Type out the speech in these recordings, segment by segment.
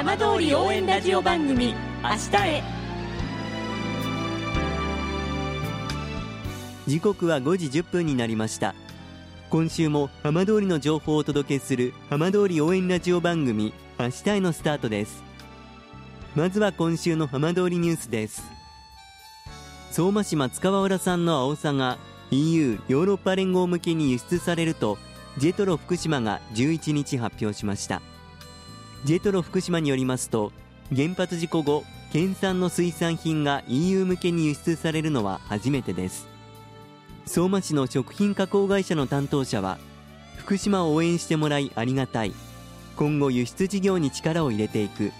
浜通り応援ラジオ番組「明日へ」時刻は5時1分になりました。今週も浜通りの情報をお届けする浜通り応援ラジオ番組「明日へ」のスタートです。まずは今週の浜通りニュースです。相馬市松川浦産のアオサが EU= ヨーロッパ連合向けに輸出されるとジェトロ福島が11日発表しました。ジェトロ福島によりますと原発事故後県産の水産品が EU 向けに輸出されるのは初めてです。相馬市の食品加工会社の担当者は福島を応援してもらいありがたい。今後輸出事業に力を入れていく。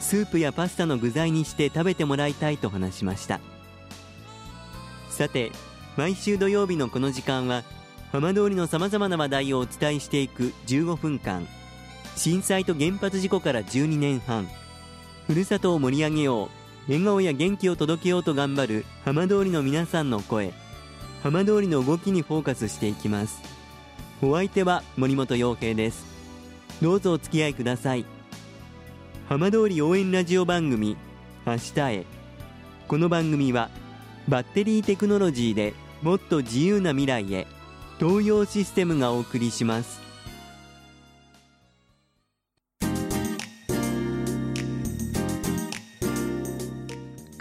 スープやパスタの具材にして食べてもらいたいと話しました。さて毎週土曜日のこの時間は浜通りのさまざまな話題をお伝えしていく15分間。震災と原発事故から12年半。ふるさとを盛り上げよう笑顔や元気を届けようと頑張る浜通りの皆さんの声。浜通りの動きにフォーカスしていきます。お相手は森本洋平です。どうぞお付き合いください。浜通り応援ラジオ番組明日へ。この番組はバッテリーテクノロジーでもっと自由な未来へ東洋システムがお送りします。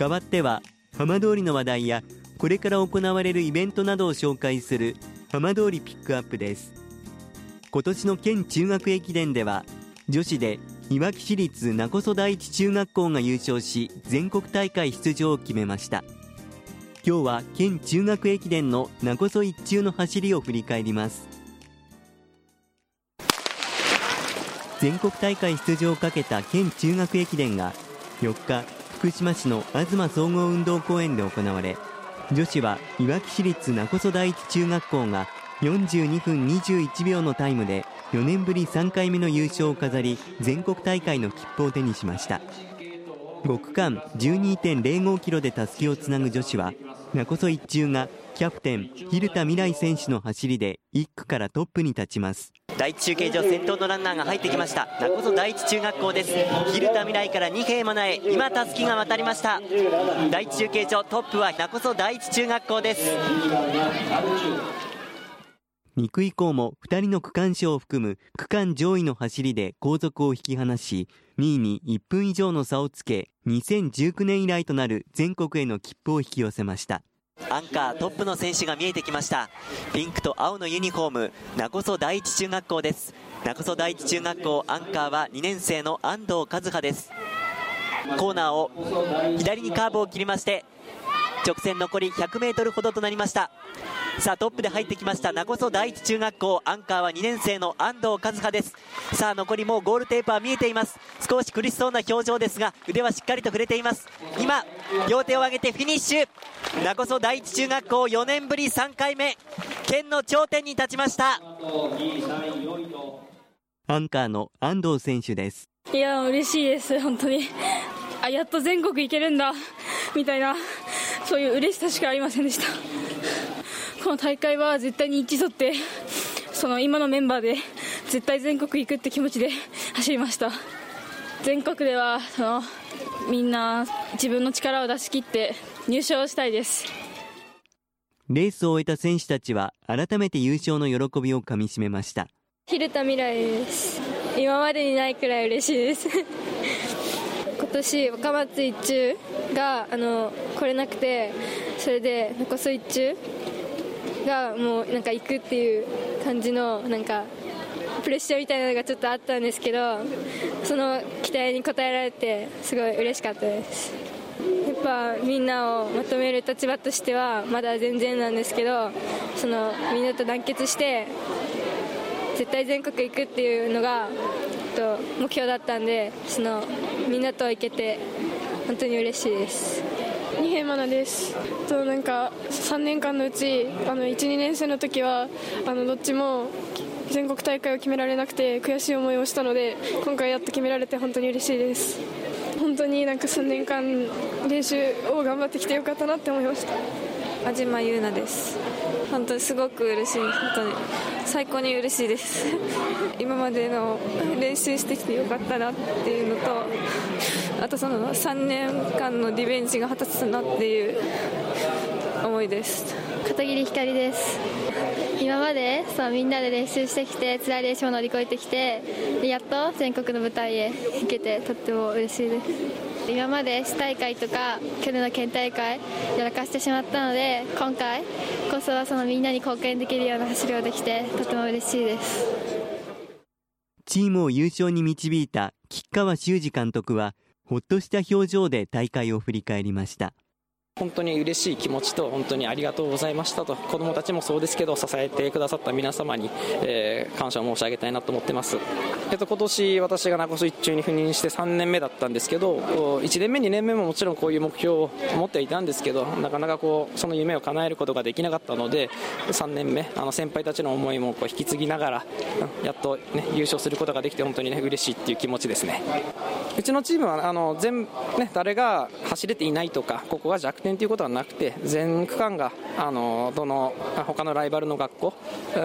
代わっては浜通りの話題やこれから行われるイベントなどを紹介する浜通りピックアップです。今年の県中学駅伝では女子でいわき市立名こそ第一中学校が優勝し全国大会出場を決めました。今日は県中学駅伝の名こそ一中の走りを振り返ります。全国大会出場をかけた県中学駅伝が4日福島市の東総合運動公園で行われ女子はいわき市立勿来第一中学校が42分21秒のタイムで4年ぶり3回目の優勝を飾り全国大会の切符を手にしました。5区間12.05キロでたすきをつなぐ女子は名こそ一中がキャプテン蛭田未来選手の走りで1区からトップに立ちます。第一中継所先頭のランナーが入ってきました。名こそ第一中学校です。蛭田未来から2兵もない今たすきが渡りました。第一中継所トップは名こそ第一中学校です。2区以降も2人の区間賞を含む区間上位の走りで後続を引き離し2位に1分以上の差をつけ2019年以来となる全国への切符を引き寄せましたアンカートップの選手が見えてきました。ピンクと青のユニフォーム名古屋第一中学校です。名古屋第一中学校アンカーは2年生の安藤和葉です。コーナーを左にカーブを切りまして直線残り 100m ほどとなりました。さあトップで入ってきました。名こそ第一中学校アンカーは2年生の安藤和葉です。さあ残りもうゴールテープは見えています。少し苦しそうな表情ですが腕はしっかりと触れています。今両手を上げてフィニッシュ。名こそ第一中学校4年ぶり3回目。県の頂点に立ちました。アンカーの安藤選手です。いや嬉しいです。本当に。あやっと全国行けるんだ。みたいな。そういう嬉しさしかありませんでしたこの大会は絶対に一致取って その今のメンバーで絶対全国行くって気持ちで走りました。全国ではそのみんな自分の力を出し切って入賞したいです。レースを終えた選手たちは改めて優勝の喜びをかみしめました。蛭田未来です。今までにないくらい嬉しいです。今年若松一中があの来れなくてそれで残す一中がもうなんか行くっていう感じのなんかプレッシャーみたいなのがちょっとあったんですけどその期待に応えられてすごい嬉しかったです。やっぱみんなをまとめる立場としてはまだ全然なんですけどそのみんなと団結して絶対全国行くっていうのがと目標だったんでそのみんなと行けて本当に嬉しいです。二平真奈です。となんか3年間のうちあの12年生の時はあのどっちも全国大会を決められなくて悔しい思いをしたので今回やっと決められて本当に嬉しいです。本当になんか3年間練習を頑張ってきてよかったなって思いました。安島優奈です。本当にすごく嬉しい。本当に最高に嬉しいです。今までの練習してきてよかったなっていうのとあとその3年間のリベンジが果たせたなっていう思いです。片桐ひかりです。今までそうみんなで練習してきて辛い練習を乗り越えてきてやっと全国の舞台へ行けてとっても嬉しいです。今まで市大会とか去年の県大会やらかしてしまったので今回こそはそのみんなに貢献できるような走りをできてとても嬉しいです。チームを優勝に導いた吉川修司監督はほっとした表情で大会を振り返りました。本当に嬉しい気持ちと本当にありがとうございましたと。子どもたちもそうですけど支えてくださった皆様に、えー、感謝を申し上げたいなと思ってます、えっと、今年私が名古屋一中に赴任して3年目だったんですけど1年目2年目ももちろんこういう目標を持っていたんですけどなかなかこうその夢を叶えることができなかったので3年目あの先輩たちの思いもこう引き継ぎながらやっと、ね、優勝することができて本当に、ね、嬉しいっていう気持ちですね。うちのチームはあの全、ね、誰が走れていないとかここが弱点ということはなくて全区間があのどの他のライバルの学校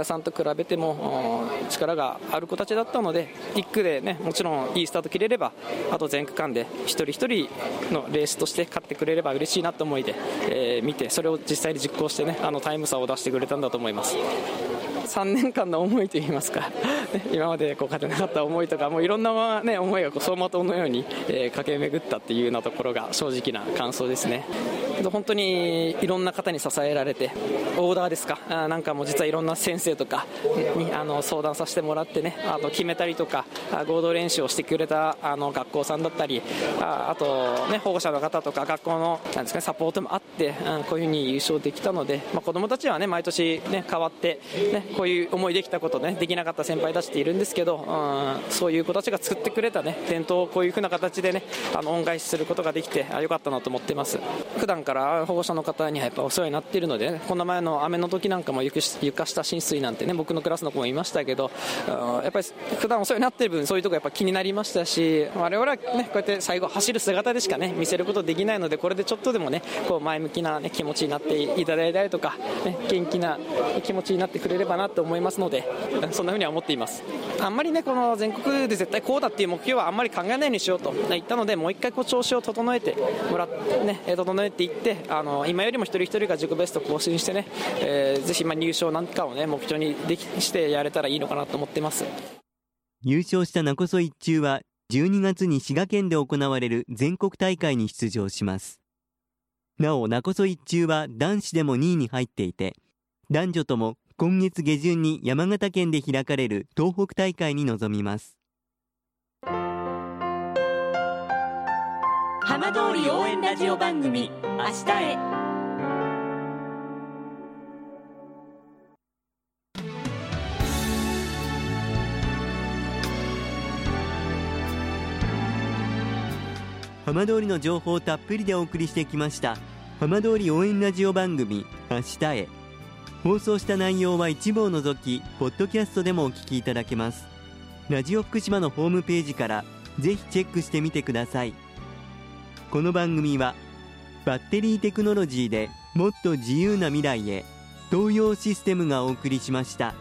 さんと比べても力がある子たちだったので1区で、ね、もちろんいいスタート切れればあと全区間で一人一人のレースとして勝ってくれれば嬉しいなと思いで、えー、見てそれを実際に実行して、ね、あのタイム差を出してくれたんだと思います。3年間の思いといいますか、今までこう勝てなかった思いとか、もういろんな、ね、思いがこう走馬灯のように、えー、駆け巡ったっていうようなところが正直な感想ですね。本当にいろんな方に支えられて、オーダーですか、なんかも実はいろんな先生とかにあの相談させてもらってね、あと決めたりとか、合同練習をしてくれたあの学校さんだったり、ああと、ね、保護者の方とか学校のなんですか、ね、サポートもあって、うん、こういうふうに優勝できたので、まあ、子どもたちはね毎年、ね、変わって、ね、こういう思いできたことねできなかった先輩たちっているんですけど、うん、そういう子たちが作ってくれたね伝統をこういうふうな形でねあの恩返しすることができてあよかったなと思ってます。普段から保護者の方にはやっぱお世話になっているので、ね、この前の雨の時なんかも床下浸水なんてね僕のクラスの子もいましたけど、うん、やっぱり普段お世話になっている分そういうとこやっぱ気になりましたし我々はねこうやって最後走る姿でしかね見せることできないのでこれでちょっとでもねこう前向きな、ね、気持ちになっていただいたりとか、ね、元気な気持ちになってくれればなと思いますのでそんなふうには思っています。あんまりねこの全国で絶対こうだっていう目標はあんまり考えないようにしようと言ったのでもう一回こう調子を整えてもらってね整えていってあの今よりも一人一人が自己ベスト更新してね、えー、ぜひまあ入賞なんかをね目標にできしてやれたらいいのかなと思ってます。優勝した名こそ一中は12月に滋賀県で行われる全国大会に出場します。なお名こそ一中は男子でも2位に入っていて男女とも今月下旬に山形県で開かれる東北大会に臨みます。浜通り応援ラジオ番組明日へ。浜通りの情報をたっぷりでお送りしてきました浜通り応援ラジオ番組明日へ。放送した内容は一部を除きポッドキャストでもお聞きいただけます。ラジオ福島のホームページからぜひチェックしてみてください。この番組はバッテリーテクノロジーでもっと自由な未来へ東洋システムがお送りしました。